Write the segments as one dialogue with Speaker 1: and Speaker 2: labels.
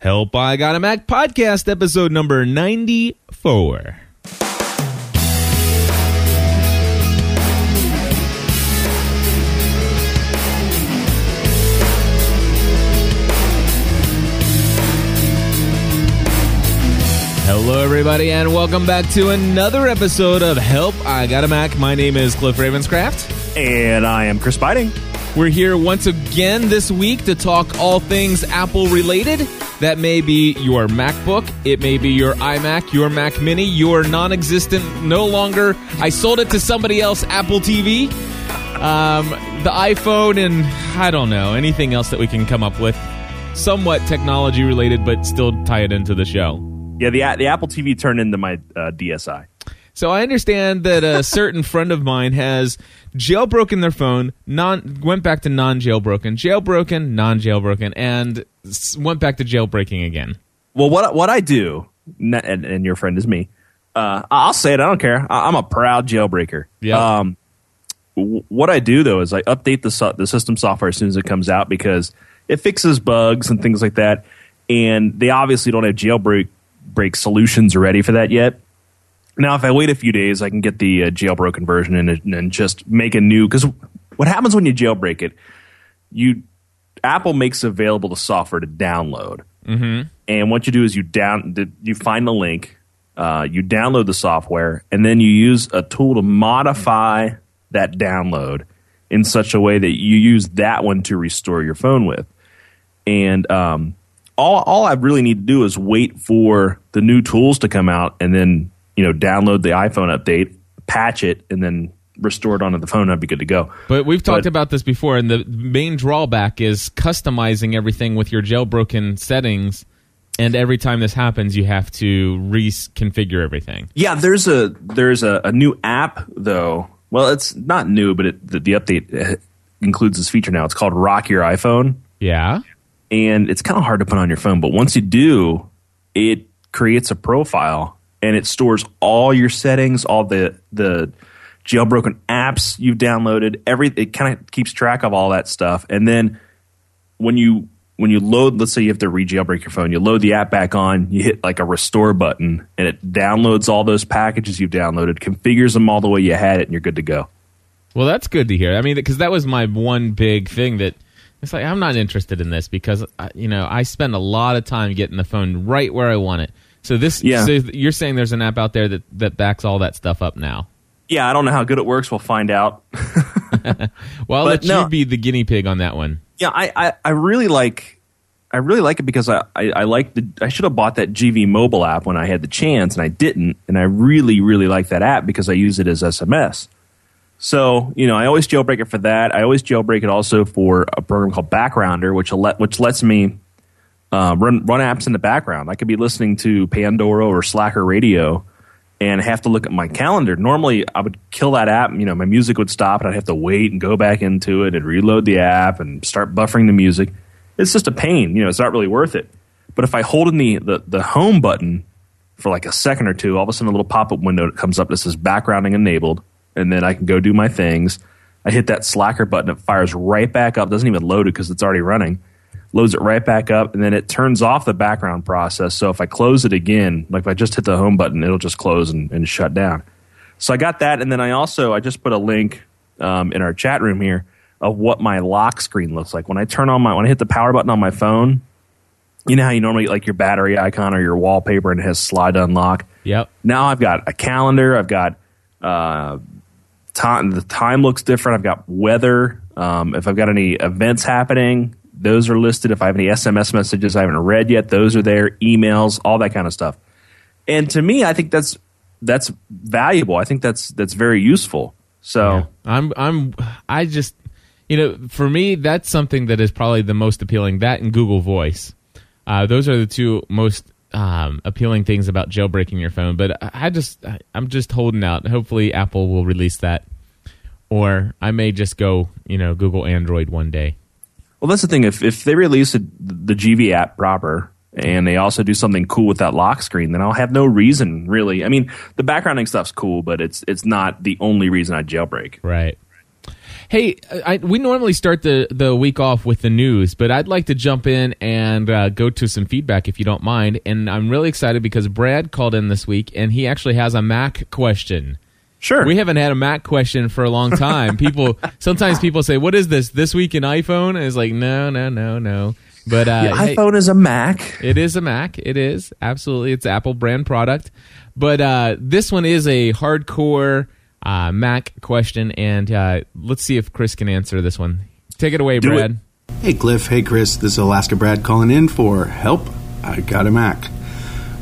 Speaker 1: Help I Got a Mac podcast, episode number 94. Hello, everybody, and welcome back to another episode of Help I Got a Mac. My name is Cliff Ravenscraft.
Speaker 2: And I am Chris Biting.
Speaker 1: We're here once again this week to talk all things Apple related. That may be your MacBook, it may be your iMac, your Mac Mini, your non existent, no longer, I sold it to somebody else, Apple TV, um, the iPhone, and I don't know, anything else that we can come up with. Somewhat technology related, but still tie it into the show.
Speaker 2: Yeah, the the Apple TV turned into my uh, DSi.
Speaker 1: So I understand that a certain friend of mine has jailbroken their phone, non went back to non-jailbroken, jailbroken, non-jailbroken, and s- went back to jailbreaking again.
Speaker 2: Well, what what I do, and, and your friend is me. Uh, I'll say it. I don't care. I, I'm a proud jailbreaker.
Speaker 1: Yeah.
Speaker 2: Um, w- what I do though is I update the so- the system software as soon as it comes out because it fixes bugs and things like that. And they obviously don't have jailbreak break solutions ready for that yet. Now, if I wait a few days, I can get the uh, jailbroken version and, and just make a new. Because what happens when you jailbreak it? You Apple makes available the software to download, mm-hmm. and what you do is you down you find the link, uh, you download the software, and then you use a tool to modify that download in such a way that you use that one to restore your phone with. And um, all all I really need to do is wait for the new tools to come out, and then you know download the iPhone update, patch it, and then restore it onto the phone. I'd be good to go.
Speaker 1: But we've talked
Speaker 2: But-
Speaker 1: about this before, and the main drawback is customizing everything with your jailbroken settings. And every time this happens, you have to reconfigure everything.
Speaker 2: Yeah, there's a there's a, a new app though. Well, it's not new, but it, the, the update uh, includes this feature now. It's called Rock Your iPhone,
Speaker 1: Yeah.
Speaker 2: and it's kind of hard to put on your phone. But once you do, it creates a profile and it stores all your settings, all the the jailbroken apps you've downloaded. Every it kind of keeps track of all that stuff, and then when you when you load, let's say you have to re-jailbreak your phone, you load the app back on, you hit like a restore button, and it downloads all those packages you've downloaded, configures them all the way you had it, and you're good to go.
Speaker 1: Well, that's good to hear. I mean, because that was my one big thing that it's like I'm not interested in this because you know I spend a lot of time getting the phone right where I want it. So this,
Speaker 2: Yeah.
Speaker 1: so you're saying there's an app out there that that backs all that stuff up now.
Speaker 2: Yeah, I don't know how good it works. We'll find out.
Speaker 1: Well, I'll
Speaker 2: But
Speaker 1: let
Speaker 2: no.
Speaker 1: you be the guinea pig on that one.
Speaker 2: Yeah, I, I, I really like I really like it because I, I, I like the I should have bought that GV mobile app when I had the chance and I didn't and I really really like that app because I use it as SMS. So you know I always jailbreak it for that. I always jailbreak it also for a program called Backgrounder, which let which lets me uh, run run apps in the background. I could be listening to Pandora or Slacker Radio and have to look at my calendar. Normally, I would kill that app. You know, my music would stop, and I'd have to wait and go back into it and reload the app and start buffering the music. It's just a pain. You know, it's not really worth it. But if I hold in the the, the home button for like a second or two, all of a sudden a little pop up window comes up that says backgrounding enabled, and then I can go do my things. I hit that Slacker button, it fires right back up. Doesn't even load it because it's already running loads it right back up, and then it turns off the background process. So if I close it again, like if I just hit the home button, it'll just close and, and shut down. So I got that, and then I also I just put a link um, in our chat room here of what my lock screen looks like when I turn on my when I hit the power button on my phone. You know how you normally get, like your battery icon or your wallpaper and it has slide unlock.
Speaker 1: Yep.
Speaker 2: Now I've got a calendar. I've got uh, time. The time looks different. I've got weather. Um, if I've got any events happening, those are listed. If I have any SMS messages I haven't read yet, those are there. Emails, all that kind of stuff. And to me, I think that's that's valuable. I think that's that's very useful. So
Speaker 1: I'm I'm I just you know for me that's something that is probably the most appealing. That and Google Voice, uh, those are the two most um, appealing things about jailbreaking your phone. But I just I'm just holding out. Hopefully Apple will release that, or I may just go you know Google Android one day.
Speaker 2: Well, that's the thing. If if they release a, the GV app proper and they also do something cool with that lock screen, then I'll have no reason really. I mean, the backgrounding stuff's cool, but it's it's not the only reason I jailbreak.
Speaker 1: Right. Hey, I, we normally start the, the week off with the news, but I'd like to jump in and uh, go to some feedback if you don't mind. And I'm really excited because Brad called in this week and he actually has a Mac question.
Speaker 2: Sure.
Speaker 1: We haven't had a Mac question for a long time. People sometimes people say, "What is this? This week in iPhone?" And it's like, no, no, no, no. But uh,
Speaker 2: yeah, iPhone hey, is a Mac.
Speaker 1: It is a Mac. It is absolutely. It's Apple brand product. But uh, this one is a hardcore uh, Mac question, and uh, let's see if Chris can answer this one. Take it away, Do Brad.
Speaker 3: It. Hey, Cliff. Hey, Chris. This is Alaska Brad calling in for help. I got a Mac.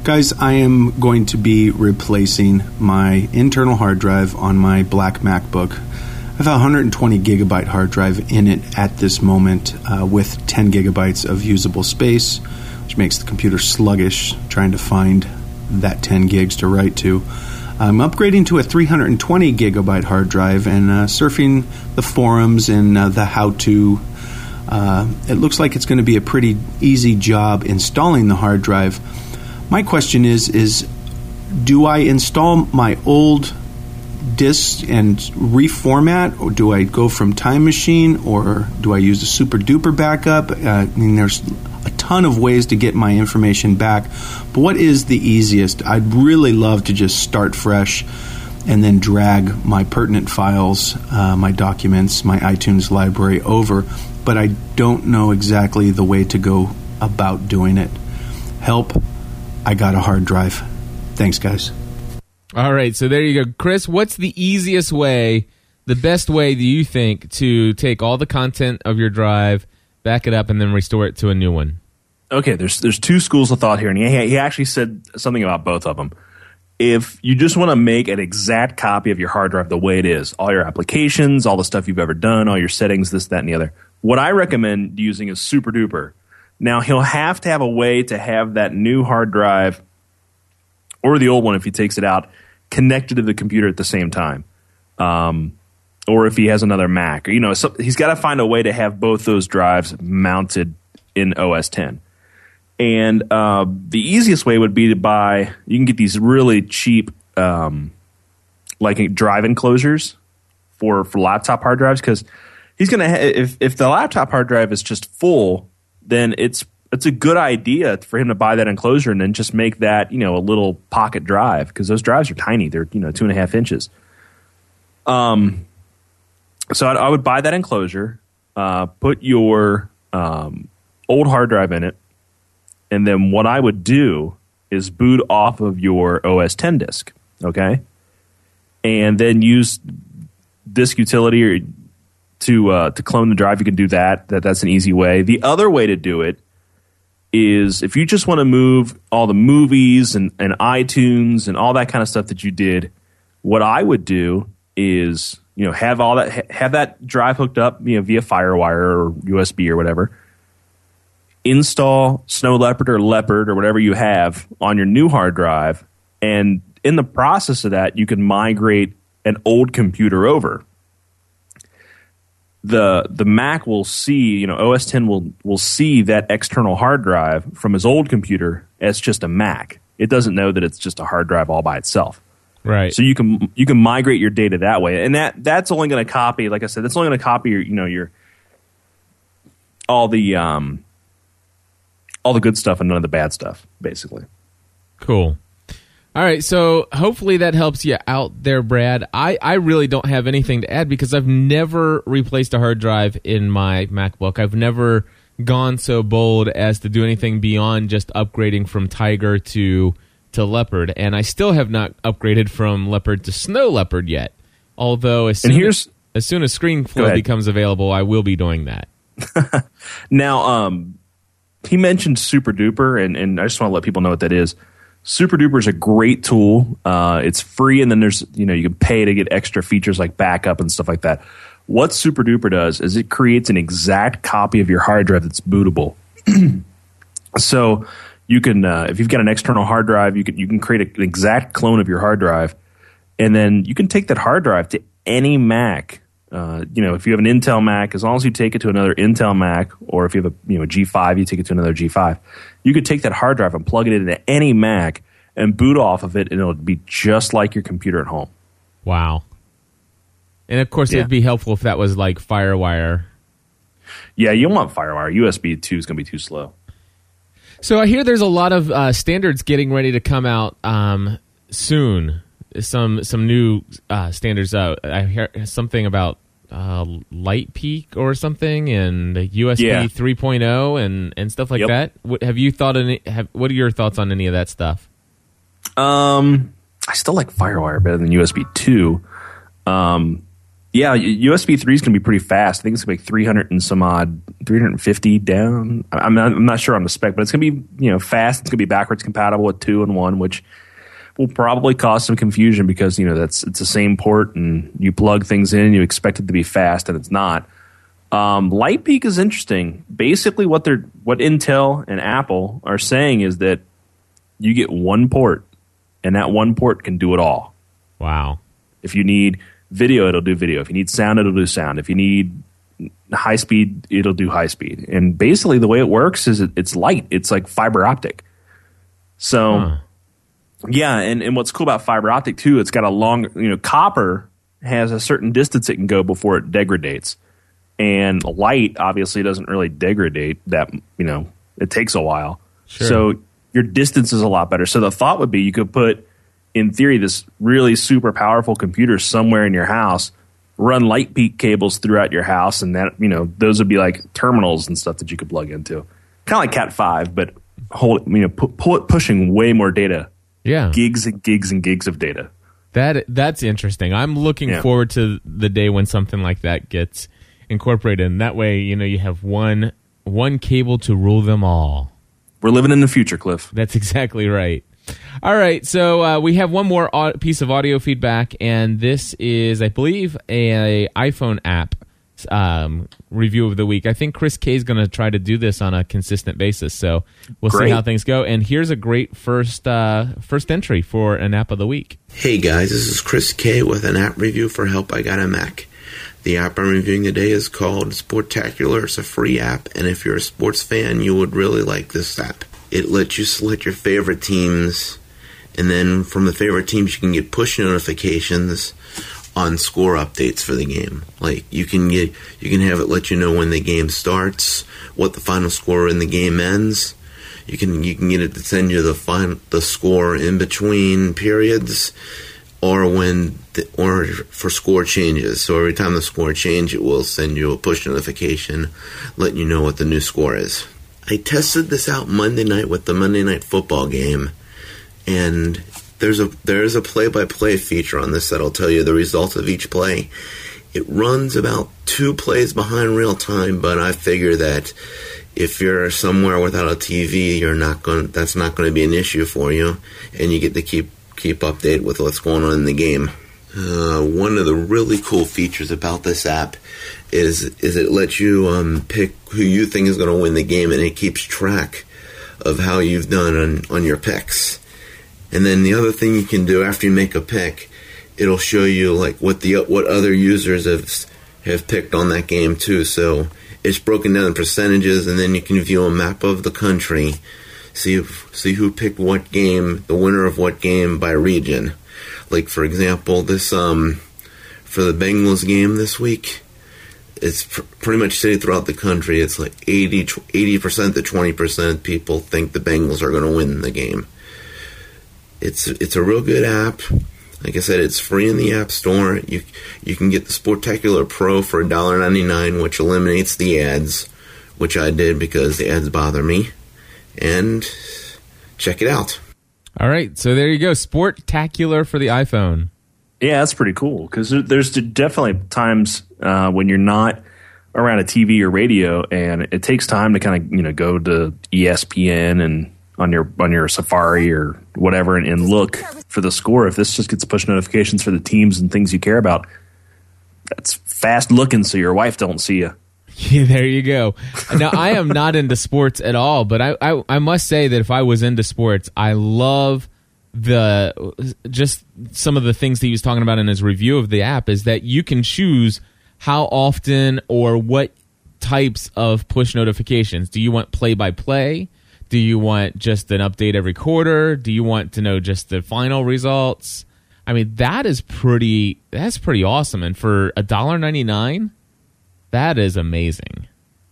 Speaker 3: Guys, I am going to be replacing my internal hard drive on my black MacBook. I have a 120 gigabyte hard drive in it at this moment uh, with 10 gigabytes of usable space, which makes the computer sluggish trying to find that 10 gigs to write to. I'm upgrading to a 320 gigabyte hard drive and uh, surfing the forums and uh, the how to. Uh, it looks like it's going to be a pretty easy job installing the hard drive. My question is: is do I install my old disk and reformat, or do I go from Time Machine, or do I use a super duper backup? Uh, I mean, there's a ton of ways to get my information back. But what is the easiest? I'd really love to just start fresh and then drag my pertinent files, uh, my documents, my iTunes library over, but I don't know exactly the way to go about doing it. Help, I got a hard drive. Thanks, guys.
Speaker 1: All right, so there you go. Chris, what's the easiest way, the best way do you think to take all the content of your drive – back it up, and then restore it to a new one.
Speaker 2: Okay, there's there's two schools of thought here, and he, he actually said something about both of them. If you just want to make an exact copy of your hard drive the way it is, all your applications, all the stuff you've ever done, all your settings, this, that, and the other, what I recommend using is Super Duper. Now he'll have to have a way to have that new hard drive or the old one if he takes it out connected to the computer at the same time. Um, or if he has another Mac. You know, so he's got to find a way to have both those drives mounted in OS 10. And uh, the easiest way would be to buy. You can get these really cheap, um, like drive enclosures for for laptop hard drives because he's gonna ha- if if the laptop hard drive is just full, then it's it's a good idea for him to buy that enclosure and then just make that you know a little pocket drive because those drives are tiny. They're you know two and a half inches. Um, so I'd, I would buy that enclosure, uh, put your um, old hard drive in it, and then what I would do is boot off of your OS 10 disk, okay, and then use disk utility or to uh, to clone the drive. You can do that. That that's an easy way. The other way to do it is if you just want to move all the movies and, and iTunes and all that kind of stuff that you did. What I would do is you know have all that have that drive hooked up you know via FireWire or USB or whatever. Install Snow Leopard or Leopard or whatever you have on your new hard drive, and in the process of that, you can migrate an old computer over. The the Mac will see, you know, OS 10 will will see that external hard drive from his old computer as just a Mac. It doesn't know that it's just a hard drive all by itself.
Speaker 1: Right.
Speaker 2: So you can you can migrate your data that way, and that that's only going to copy. Like I said, that's only going to copy your you know your all the um all the good stuff and none of the bad stuff, basically.
Speaker 1: Cool. All right, so hopefully that helps you out there, Brad. I, I really don't have anything to add because I've never replaced a hard drive in my MacBook. I've never gone so bold as to do anything beyond just upgrading from Tiger to to leopard, and I still have not upgraded from leopard to snow leopard yet. Although as soon as, as soon as ScreenFlow becomes available, I will be doing that.
Speaker 2: now, um, he mentioned Super Duper, and, and I just want to let people know what that is. Super Duper is a great tool. Uh, it's free, and then there's you know you can pay to get extra features like backup and stuff like that. What Super Duper does is it creates an exact copy of your hard drive that's bootable. so you can uh, if you've got an external hard drive, you can you can create an exact clone of your hard drive, and then you can take that hard drive to any Mac. Uh, you know, if you have an Intel Mac, as long as you take it to another Intel Mac, or if you have a you know G5, you take it to another G5. You could take that hard drive and plug it into any Mac and boot off of it, and it'll be just like your computer at home.
Speaker 1: Wow. And of course,
Speaker 2: Yeah.
Speaker 1: it'd be helpful if that was like FireWire.
Speaker 2: Yeah, you don't want FireWire. USB two is going to be too slow.
Speaker 1: So I hear there's a lot of uh, standards getting ready to come out um, soon. Some some new uh, standards out. I hear something about uh, Light Peak or something, and USB
Speaker 2: Yeah.
Speaker 1: 3.0 and and stuff like
Speaker 2: Yep.
Speaker 1: that. What, have you thought any? Have, what are your thoughts on any of that stuff?
Speaker 2: Um, I still like FireWire better than USB two. Um, yeah, USB three is going to be pretty fast. I think it's going to be like three hundred and some odd, three hundred and fifty down. I- I'm not, I'm not sure on the spec, but it's going to be you know fast. It's going to be backwards compatible with two and one, which will probably cause some confusion because you know that's it's the same port and you plug things in, and you expect it to be fast, and it's not. Um, Light Peak is interesting. Basically, what they're what Intel and Apple are saying is that you get one port, and that one port can do it all.
Speaker 1: Wow.
Speaker 2: If you need video, it'll do video. If you need sound, it'll do sound. If you need high speed, it'll do high speed. And basically, the way it works is it, it's light. It's like fiber optic. So,
Speaker 1: Huh.
Speaker 2: Yeah, and, and what's cool about fiber optic too, it's got a long, you know, copper has a certain distance it can go before it degrades. And light obviously doesn't really degrade that, you know, it takes a while.
Speaker 1: Sure.
Speaker 2: So your distance is a lot better. So the thought would be you could put, in theory, this really super powerful computer somewhere in your house, run light peak cables throughout your house, and that, you know, those would be like terminals and stuff that you could plug into. Kind of like Cat 5, but hold, you know, pu- pu- pushing way more data
Speaker 1: Yeah.
Speaker 2: gigs and gigs and gigs of data.
Speaker 1: That that's interesting. I'm looking
Speaker 2: Yeah.
Speaker 1: forward to the day when something like that gets incorporated. And that way, you know, you have one one cable to rule them all.
Speaker 2: We're living in the future, Cliff.
Speaker 1: That's exactly right. All right, so uh, we have one more au- piece of audio feedback, and this is, I believe, a, iPhone app um, review of the week. I think Chris K is going to try to do this on a consistent basis, so we'll see how things go. And here's a great first uh, first entry for an app of the week.
Speaker 4: Hey guys, this is Chris K with an app review for Help I Got a Mac. The app I'm reviewing today is called Sportacular. It's a free app, and if you're a sports fan, you would really like this app. It lets you select your favorite teams, and then from the favorite teams, you can get push notifications on score updates for the game. Like you can get, you can have it let you know when the game starts, what the final score in the game ends. You can you can get it to send you the fin- the score in between periods, or when the, or for score changes. So every time the score change, it will send you a push notification, letting you know what the new score is. I tested this out Monday night with the Monday Night Football game, and there's a there's a play by play feature on this that'll tell you the results of each play. It runs about two plays behind real time, but I figure that if you're somewhere without a TV, you're not going. That's not going to be an issue for you, and you get to keep keep updated with what's going on in the game. Uh, one of the really cool features about this app is is it lets you um, pick who you think is going to win the game, and it keeps track of how you've done on, on your picks. And then the other thing you can do after you make a pick, it'll show you like what the what other users have have picked on that game too. So it's broken down in percentages, and then you can view a map of the country, see see who picked what game, the winner of what game by region. Like for example, this um for the Bengals game this week, it's pr- pretty much city throughout the country. It's like 80 percent to twenty percent people think the Bengals are going to win the game. It's it's a real good app. Like I said, it's free in the App Store. You you can get the Sportacular Pro for $1.99, which eliminates the ads, which I did because the ads bother me. And check it out.
Speaker 1: All right, so there you go, Sportacular for the iPhone.
Speaker 2: Yeah, that's pretty cool because there's definitely times uh, when you're not around a TV or radio, and it takes time to kind of you know go to ESPN and on your on your Safari or whatever and, and look for the score. If this just gets push notifications for the teams and things you care about, that's fast looking, so your wife don't see you.
Speaker 1: Yeah, there you go. Now I am not into sports at all, but I, I I must say that if I was into sports, I love the just some of the things that he was talking about in his review of the app is that you can choose how often or what types of push notifications. Do you want play by play? Do you want just an update every quarter? Do you want to know just the final results? I mean, that is pretty. That's pretty awesome. And for a dollar ninety nine, that is amazing.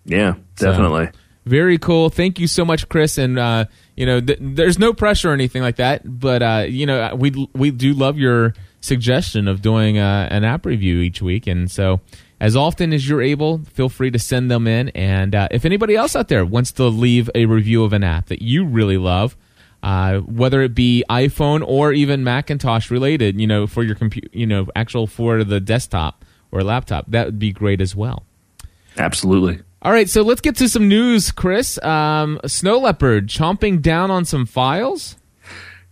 Speaker 2: Yeah,
Speaker 1: So,
Speaker 2: definitely.
Speaker 1: very cool. Thank you so much, Chris. And uh, you know, th- there's no pressure or anything like that. But uh, you know, we we do love your suggestion of doing uh, an app review each week. And so, as often as you're able, feel free to send them in. And uh, if anybody else out there wants to leave a review of an app that you really love. Uh, whether it be iPhone or even Macintosh related, you know, for your computer, you know, actual for the desktop or laptop, that would be great as well.
Speaker 2: Absolutely.
Speaker 1: All right, so let's get to some news, Chris. Um, Snow Leopard chomping down on some files.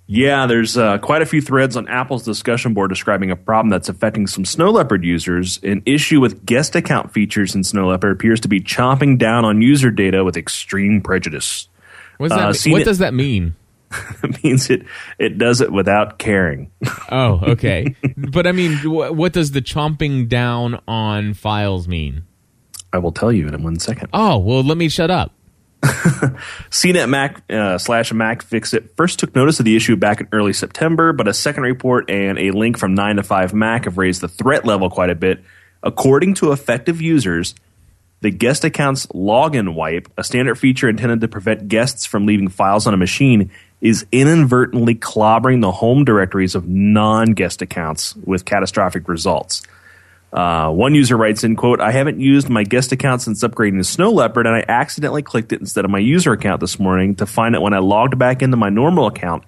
Speaker 2: Yeah, there's uh, quite a few threads on Apple's discussion board describing a problem that's affecting some Snow Leopard users. An issue with guest account features in Snow Leopard appears to be chomping down on user data with extreme prejudice.
Speaker 1: What does
Speaker 2: Uh,
Speaker 1: that, what
Speaker 2: it-
Speaker 1: does that mean?
Speaker 2: it means it it does it without caring.
Speaker 1: Oh, okay. but I mean, wh- what does the chomping down on files mean?
Speaker 2: I will tell you in one second.
Speaker 1: Oh, well, let me shut up.
Speaker 2: CNET Mac uh, slash MacFixIt first took notice of the issue back in early September, but a second report and a link from 9 to 5 Mac have raised the threat level quite a bit. According to effective users, the guest account's login wipe, a standard feature intended to prevent guests from leaving files on a machine, is inadvertently clobbering the home directories of non guest accounts with catastrophic results. Uh, one user writes in quote, I haven't used my guest account since upgrading to Snow Leopard, and I accidentally clicked it instead of my user account this morning to find that when I logged back into my normal account,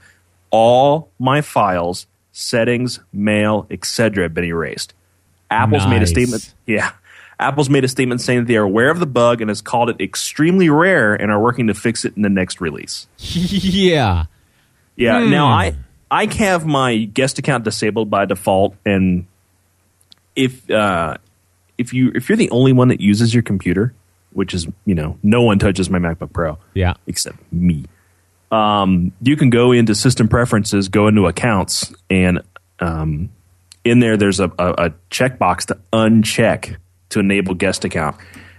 Speaker 2: all my files, settings, mail, etc. have been erased. Apple's made a statement. Yeah. Apple's made a statement saying that they are aware of the bug and has called it extremely rare and are working to fix it in the next release.
Speaker 1: yeah.
Speaker 2: Yeah.
Speaker 1: Hmm.
Speaker 2: Now I I have my guest account disabled by default, and if uh, if you if you're the only one that uses your computer, which is you know no one touches my MacBook Pro
Speaker 1: Yeah.
Speaker 2: except me. Um, you can go into system preferences, go into accounts, and um, in there there's a, a, a checkbox to uncheck to enable guest account,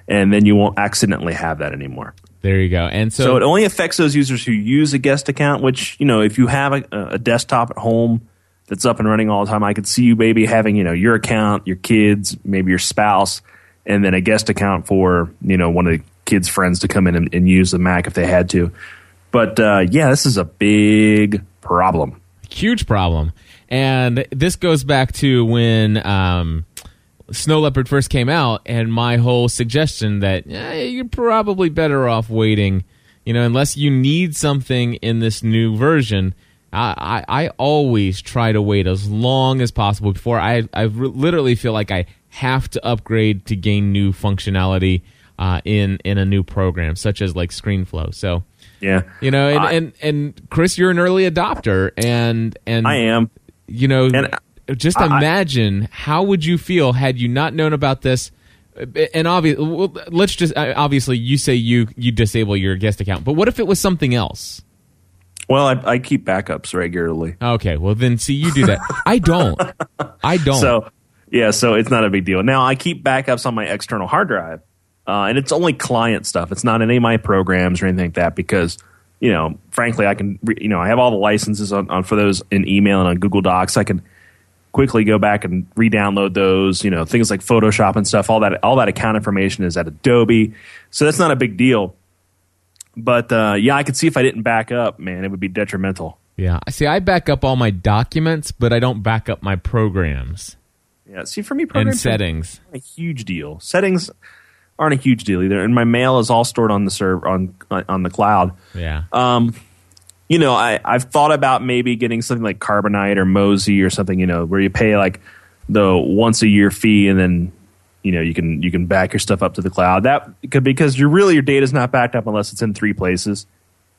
Speaker 2: and then you won't accidentally have that anymore.
Speaker 1: There you go. And so,
Speaker 2: So it only affects those users who use a guest account, which, you know, if you have a, a desktop at home that's up and running all the time, I could see you maybe having, you know, your account, your kids, maybe your spouse, and then a guest account for, you know, one of the kids' friends to come in and, and use the Mac if they had to. But uh, yeah, this is a big problem.
Speaker 1: huge problem. And this goes back to when um, Snow Leopard first came out, and my whole suggestion that eh, you're probably better off waiting, you know, unless you need something in this new version. I, I, I always try to wait as long as possible before I, I re- literally feel like I have to upgrade to gain new functionality uh, in in a new program, such as like ScreenFlow. So
Speaker 2: Yeah.
Speaker 1: you know, and,
Speaker 2: I-
Speaker 1: and and Chris, you're an early adopter, and and
Speaker 2: I am.
Speaker 1: you know,
Speaker 2: And
Speaker 1: just
Speaker 2: I-
Speaker 1: imagine how would you feel had you not known about this. And obviously, let's just obviously you say you you disable your guest account, but what if it was something else?
Speaker 2: Well, I, I keep backups regularly.
Speaker 1: Okay, well then see you do that. I don't. I don't.
Speaker 2: So yeah, so it's not a big deal. Now I keep backups on my external hard drive, uh, and it's only client stuff. It's not any of my programs or anything like that because you know, frankly, I can re- you know I have all the licenses on, on for those in email and on Google Docs. I can quickly go back and re-download those. You know, things like Photoshop and stuff. All that all that account information is at Adobe, so that's not a big deal. But uh, yeah, I could see if I didn't back up, man, it would be detrimental.
Speaker 1: yeah, see, I back up all my documents, but I don't back up my programs
Speaker 2: Yeah, see, for me,
Speaker 1: and
Speaker 2: programs are-
Speaker 1: settings.
Speaker 2: a huge deal. Settings aren't a huge deal either, and my mail is all stored on the server on on the cloud.
Speaker 1: Yeah.
Speaker 2: Um, you know, I I've thought about maybe getting something like Carbonite or Mozy or something. You know, where you pay like the once a year fee, and then you know you can you can back your stuff up to the cloud. That could because you're really your data is not backed up unless it's in three places.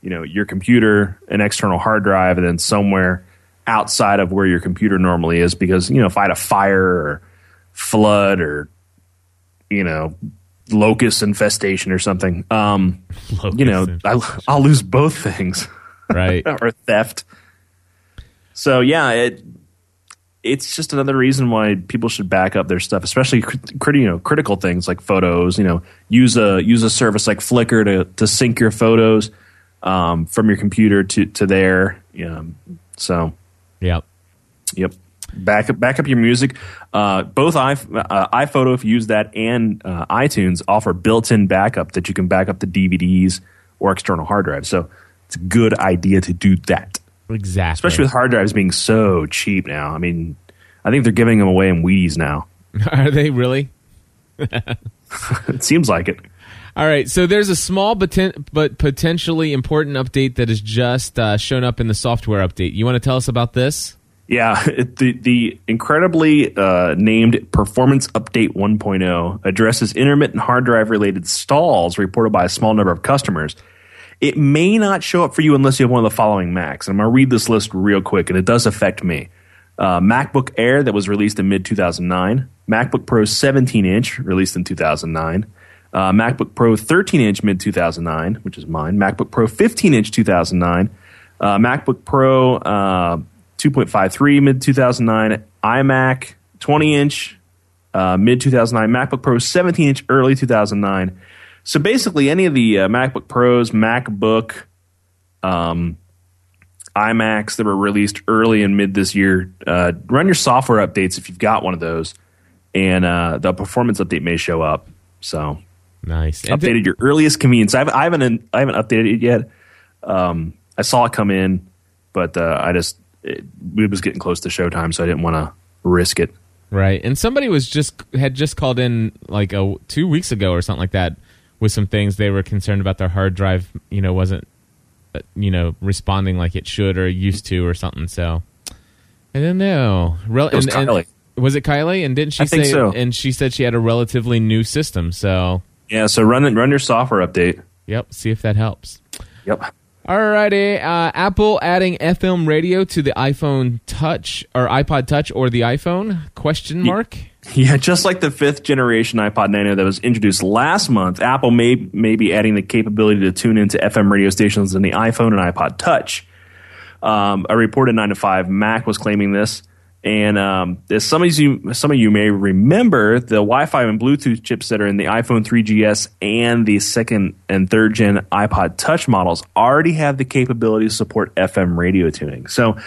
Speaker 2: You know, your computer, an external hard drive, and then somewhere outside of where your computer normally is. Because you know, if I had a fire or flood or you know locust infestation or something, um, you know, I, I'll lose both things
Speaker 1: right.
Speaker 2: or theft. So yeah, it it's just another reason why people should back up their stuff, especially crit, you know critical things like photos. You know, use a use a service like Flickr to to sync your photos um, from your computer to to there. Um, so
Speaker 1: Yep.
Speaker 2: yep. back up back up your music. Uh, both i uh, iPhoto, if you use that, and uh, iTunes offer built-in backup that you can back up to DVDs or external hard drives. So it's a good idea to do that,
Speaker 1: Exactly.
Speaker 2: especially with hard drives being so cheap now. I mean, I think they're giving them away in Wheaties now.
Speaker 1: Are they really?
Speaker 2: it seems like it.
Speaker 1: All right, so there's a small but, but potentially important update that has just uh, shown up in the software update. You want to tell us about this?
Speaker 2: Yeah, it, the the incredibly uh, named Performance Update 1.0 addresses intermittent hard drive related stalls reported by a small number of customers. It may not show up for you unless you have one of the following Macs. And I'm going to read this list real quick, and it does affect me. Uh, MacBook Air that was released in mid 2009, MacBook Pro 17 inch released in 2009, uh, MacBook Pro 13 inch mid 2009, which is mine, MacBook Pro 15 inch 2009, uh, MacBook Pro uh, 2.53 mid 2009, iMac 20 inch uh, mid 2009, MacBook Pro 17 inch early 2009. So basically, any of the uh, MacBook Pros, MacBook, um, iMacs that were released early and mid this year, uh, run your software updates if you've got one of those, and uh, the performance update may show up. So
Speaker 1: Nice. And
Speaker 2: updated your earliest convenience. I haven't, I haven't, I haven't updated it yet. Um, I saw it come in, but uh, I just it, it was getting close to showtime, so I didn't want to risk it.
Speaker 1: Right, and somebody was just had just called in like a two weeks ago or something like that with some things they were concerned about their hard drive. You know, wasn't uh, you know responding like it should or used to or something. So I don't know. Rel-
Speaker 2: It was
Speaker 1: and- and- was it Kylie? And didn't she
Speaker 2: I think
Speaker 1: say?
Speaker 2: so.
Speaker 1: And she said she had a relatively new system. So
Speaker 2: Yeah, so run it, run your software update.
Speaker 1: yep, see if that helps.
Speaker 2: Yep.
Speaker 1: Alrighty, uh, Apple adding FM radio to the iPhone Touch or iPod Touch or the iPhone? Question mark.
Speaker 2: Yeah, just like the fifth generation iPod Nano that was introduced last month, Apple may, may be adding the capability to tune into FM radio stations in the iPhone and iPod Touch. Um, a report in 9 to 5 Mac was claiming this. And um, as some of you some of you may remember, the Wi-Fi and Bluetooth chips that are in the iPhone 3GS and the second and third gen iPod Touch models already have the capability to support FM radio tuning. So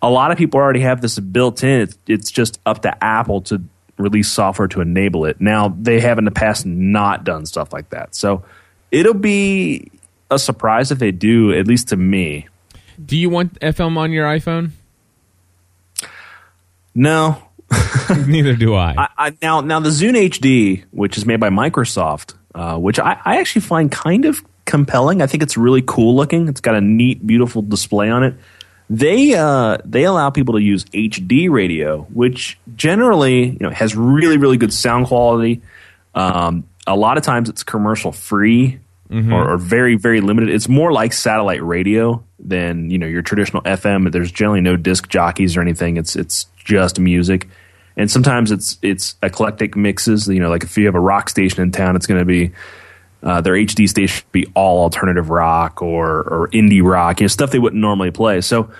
Speaker 2: a lot of people already have this built in. It's, it's just up to Apple to release software to enable it. Now they have in the past not done stuff like that, so it'll be a surprise if they do. At least to me,
Speaker 1: Do you want FM on your iPhone?
Speaker 2: No.
Speaker 1: Neither do I.
Speaker 2: I, I, now, now the Zune HD, which is made by Microsoft, uh, which I, I actually find kind of compelling. I think it's really cool looking. It's got a neat, beautiful display on it. They uh, they allow people to use HD radio, which generally you know has really really good sound quality. Um, a lot of times it's commercial free or, or very very limited. It's more like satellite radio than you know your traditional FM. There's generally no disc jockeys or anything. It's it's just music, and sometimes it's it's eclectic mixes. You know, like if you have a rock station in town, it's going to be uh, their HD station be all alternative rock or or indie rock, you know, stuff they wouldn't normally play. So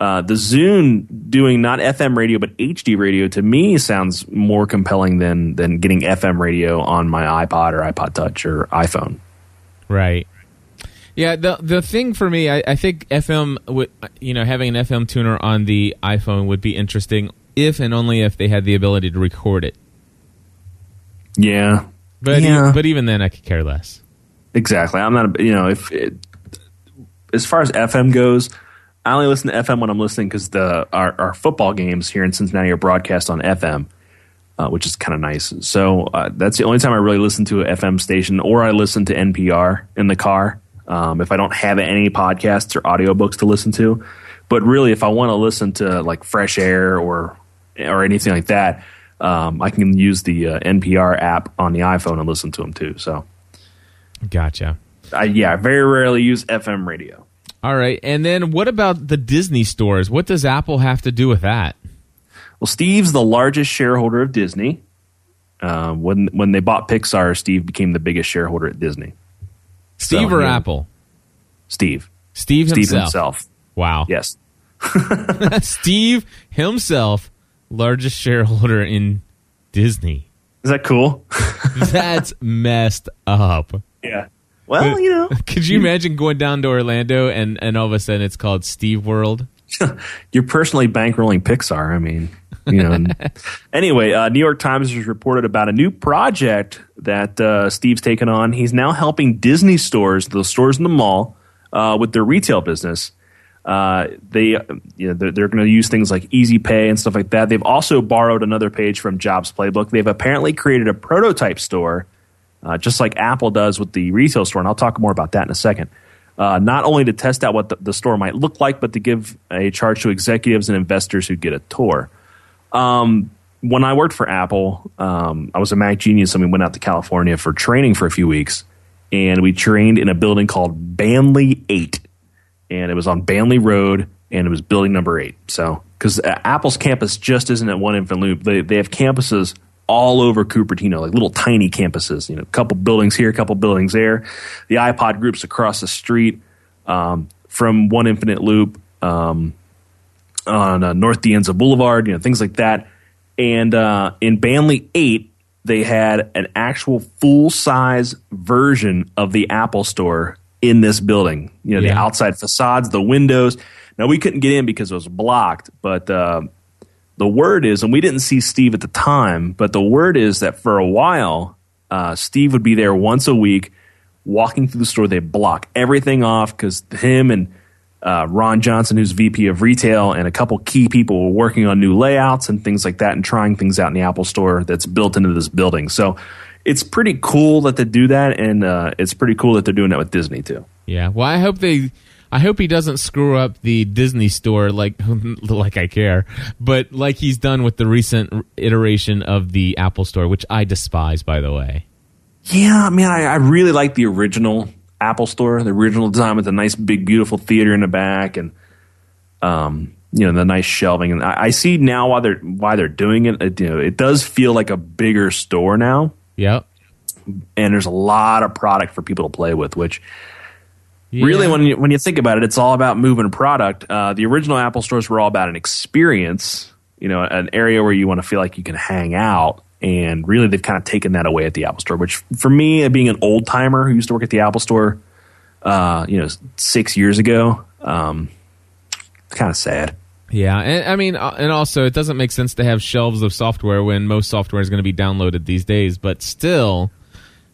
Speaker 2: uh, the Zune doing not FM radio but HD radio to me sounds more compelling than than getting FM radio on my iPod or iPod Touch or iPhone.
Speaker 1: Right. Yeah, the the thing for me, I, I think FM, would, you know, having an FM tuner on the iPhone would be interesting if and only if they had the ability to record it.
Speaker 2: Yeah,
Speaker 1: But
Speaker 2: Yeah.
Speaker 1: e- but even then, I could care less.
Speaker 2: exactly. I'm not a, you know if it, as far as FM goes. I only listen to FM when I'm listening because the our, our football games here in Cincinnati are broadcast on FM. uh, which is kind of nice. So uh, that's the only time I really listen to an FM station, or I listen to NPR in the car um, if I don't have any podcasts or audiobooks to listen to. But really, if I want to listen to like fresh air or or anything like that, um, I can use the uh, NPR app on the iPhone and listen to them too. So,
Speaker 1: Gotcha.
Speaker 2: I, yeah, I very rarely use FM radio.
Speaker 1: All right, and then what about the Disney stores? What does Apple have to do with that?
Speaker 2: Well, Steve's the largest shareholder of Disney. Uh, when when they bought Pixar, Steve became the biggest shareholder at Disney.
Speaker 1: Steve
Speaker 2: So,
Speaker 1: or
Speaker 2: yeah.
Speaker 1: Apple?
Speaker 2: Steve.
Speaker 1: Steve himself.
Speaker 2: Steve
Speaker 1: himself.
Speaker 2: himself.
Speaker 1: Wow.
Speaker 2: Yes.
Speaker 1: Steve himself, largest shareholder in Disney.
Speaker 2: Is that cool?
Speaker 1: That's messed up.
Speaker 2: yeah. Well, you know,
Speaker 1: Could you imagine going down to Orlando and, and all of a sudden it's called Steve World?
Speaker 2: you're personally bankrolling Pixar. I mean, You know. anyway, uh, New York Times has reported about a new project that uh, Steve's taken on. He's now helping Disney stores, the stores in the mall, uh, with their retail business. Uh, they, you know, they're, they're going to use things like Easy Pay and stuff like that. They've also borrowed another page from Jobs Playbook. They've apparently created a prototype store, uh, just like Apple does with the retail store, and I'll talk more about that in a second. Uh, not only to test out what the, the store might look like, but to give a charge to executives and investors who get a tour. Um, when I worked for Apple, um, I was a Mac genius, and we went out to California for training for a few weeks, and we trained in a building called Bandley Eight and it was on Bandley Road, and it was building number eight. So, because Apple's campus just isn't at one infinite loop, they they have campuses all over Cupertino, like little tiny campuses. You know, a couple buildings here, a couple buildings there. The iPod groups across the street um, from one infinite loop um, on uh, North De Anza Boulevard. You know, things like that. And uh, in Bandley Eight, they had an actual full size version of the Apple Store in this building. You know, the outside facades, the windows. Now we couldn't get in because it was blocked, but uh, the word is, and we didn't see Steve at the time, but the word is that for a while, uh, Steve would be there once a week, walking through the store. They block everything off because him and uh, Ron Johnson, who's VP of retail, and a couple key people were working on new layouts and things like that, and trying things out in the Apple Store that's built into this building. So it's pretty cool that they do that, and uh, it's pretty cool that they're doing that with Disney too.
Speaker 1: Yeah. Well, I hope they. I hope he doesn't screw up the Disney store like like I care, but like he's done with the recent iteration of the Apple Store, which I despise, by the way.
Speaker 2: Yeah, I mean, I, I really like the original Apple Store, the original design with a nice, big, beautiful theater in the back, and um, you know, the nice shelving. And I, I see now why they're why they're doing it. it. You know, it does feel like a bigger store now,
Speaker 1: Yep.
Speaker 2: and there's a lot of product for people to play with. Which
Speaker 1: Yeah.
Speaker 2: really, when you when you think about it, it's all about moving product. Uh, the original Apple stores were all about an experience. You know, an area where you want to feel like you can hang out. And really, they've kind of taken that away at the Apple Store. Which, for me, being an old timer who used to work at the Apple Store, uh, you know, six years ago, um, kind of sad.
Speaker 1: Yeah, and I mean, uh, and also it doesn't make sense to have shelves of software when most software is going to be downloaded these days. But still,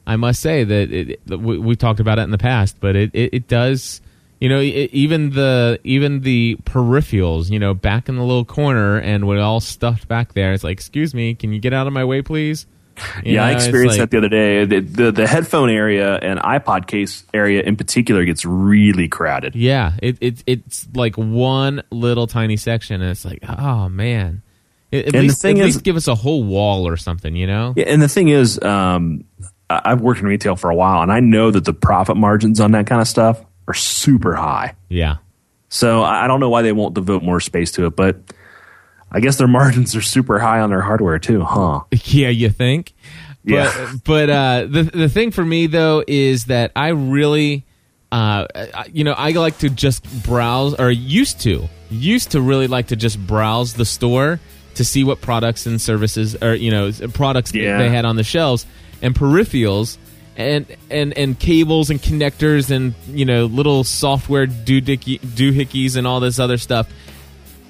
Speaker 1: I must say that it, we, we talked about it in the past, but it, it, it does. You know, even the even the peripherals, you know, back in the little corner and with all stuffed back there. It's like, excuse me, can you get out of my way, please? You
Speaker 2: yeah, I
Speaker 1: know, it's
Speaker 2: experienced
Speaker 1: like-
Speaker 2: that the other day. The, the the headphone area and iPod case area in particular gets really crowded.
Speaker 1: Yeah, it, it it's like one little tiny section, and it's like, oh man. At, at
Speaker 2: the
Speaker 1: least,
Speaker 2: thing
Speaker 1: at
Speaker 2: is-
Speaker 1: least give us a whole wall or something, you know?
Speaker 2: Yeah, and the thing is, um, I've worked in retail for a while, and I know that the profit margins on that kind of stuff are super high.
Speaker 1: Yeah.
Speaker 2: So I don't know why they won't devote more space to it, but I guess their margins are super high on their hardware too, huh?
Speaker 1: Yeah, you think? But,
Speaker 2: Yeah.
Speaker 1: but uh, the the thing for me though is that I really, uh, you know, I like to just browse, or used to, used to really like to just browse the store to see what products and services, or you know, products
Speaker 2: Yeah.
Speaker 1: they had on the shelves and peripherals. And, and and cables and connectors and you know little software doohickey, doohickeys and all this other stuff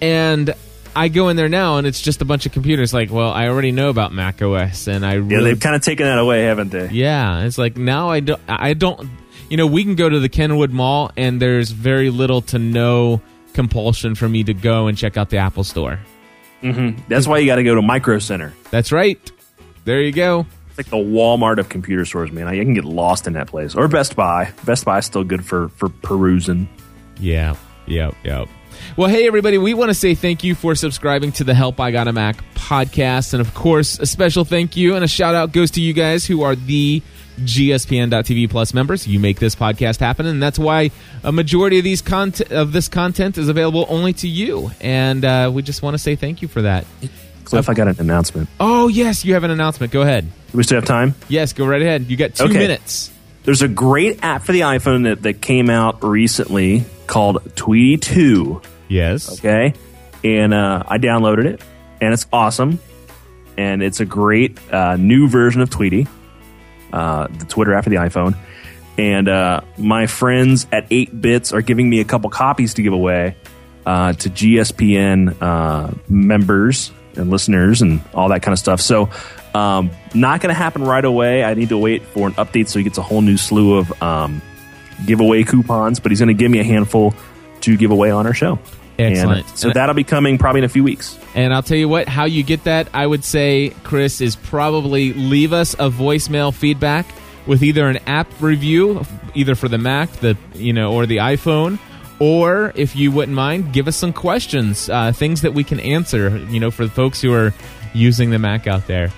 Speaker 1: and I go in there now and it's just a bunch of computers. Like, well, I already know about Mac OS, and I
Speaker 2: Yeah,
Speaker 1: really,
Speaker 2: they've kind of taken that away, haven't they?
Speaker 1: yeah, it's like now I don't, I don't, you know, we can go to the Kenwood Mall and there's very little to no compulsion for me to go and check out the Apple Store. Mm-hmm.
Speaker 2: That's why you got to go to Micro Center.
Speaker 1: That's right. There you go.
Speaker 2: It's like the Walmart of computer stores, man. I can get lost in that place. Or Best Buy. Best Buy is still good for for perusing.
Speaker 1: Yeah, yep, yep. Well, hey, everybody, we want to say thank you for subscribing to the Help I Got a Mac podcast. And of course, a special thank you and a shout out goes to you guys who are the gspn.tv plus members you make this podcast happen and that's why a majority of these content of this content is available only to you and uh, we just want to say thank you for that
Speaker 2: Cliff, I got an announcement.
Speaker 1: oh yes you have an announcement go ahead
Speaker 2: Do we still have time?
Speaker 1: yes go right ahead you got two
Speaker 2: Okay.
Speaker 1: minutes
Speaker 2: There's a great app for the iPhone that, that came out recently called Tweetie 2.
Speaker 1: yes
Speaker 2: Okay. And uh, I downloaded it, and it's awesome. And it's a great uh, new version of Tweetie, uh, the Twitter app for the iPhone. And uh, my friends at atebits are giving me a couple copies to give away uh, to GSPN uh, members and listeners and all that kind of stuff. So, um, not going to happen right away. I need to wait for an update so he gets a whole new slew of um, giveaway coupons, but he's going to give me a handful to give away on our show.
Speaker 1: Excellent.
Speaker 2: And so that'll be coming probably in a few weeks.
Speaker 1: And I'll tell you what, how you get that, I would say, Chris, is probably leave us a voicemail feedback with either an app review, either for the Mac, the you know, or the iPhone, or if you wouldn't mind, give us some questions, uh, things that we can answer, you know, for the folks who are using the Mac out there.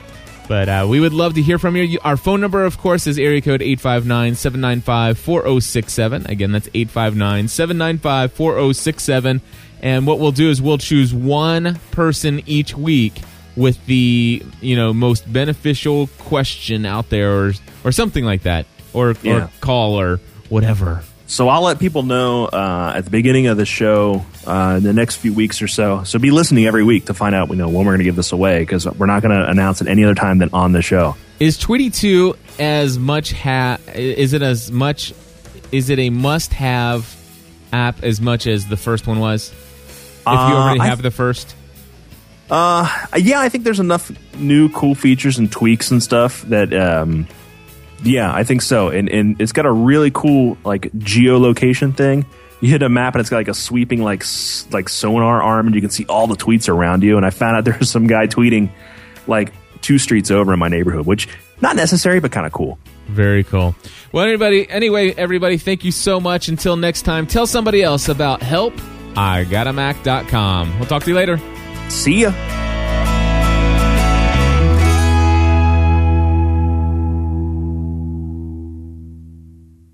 Speaker 1: But uh, we would love to hear from you. Our phone number, of course, is area code 859 795 4067. Again, that's 859 795 4067. And what we'll do is we'll choose one person each week with the you know most beneficial question out there, or or something like that, or,
Speaker 2: Yeah.
Speaker 1: or call or whatever.
Speaker 2: So I'll let people know uh, at the beginning of the show uh, in the next few weeks or so. So be listening every week to find out you know when we're going to give this away because we're not going to announce it any other time than on the show.
Speaker 1: Is Tweetie two as much ha? Is it as much? Is it a must have app as much as the first one was? If you
Speaker 2: Uh,
Speaker 1: already
Speaker 2: I-
Speaker 1: have the first,
Speaker 2: Uh, yeah, I think there's enough new cool features and tweaks and stuff that, um, yeah, I think so. And and it's got a really cool like geolocation thing. You hit a map and it's got like a sweeping like s- like sonar arm, and you can see all the tweets around you. And I found out there was some guy tweeting like two streets over in my neighborhood, which not necessary, but kind of cool.
Speaker 1: very cool. Well, anybody, anyway, everybody, thank you so much. Until next time, tell somebody else about help. I got a Mac.com. We'll talk to you later.
Speaker 2: See ya.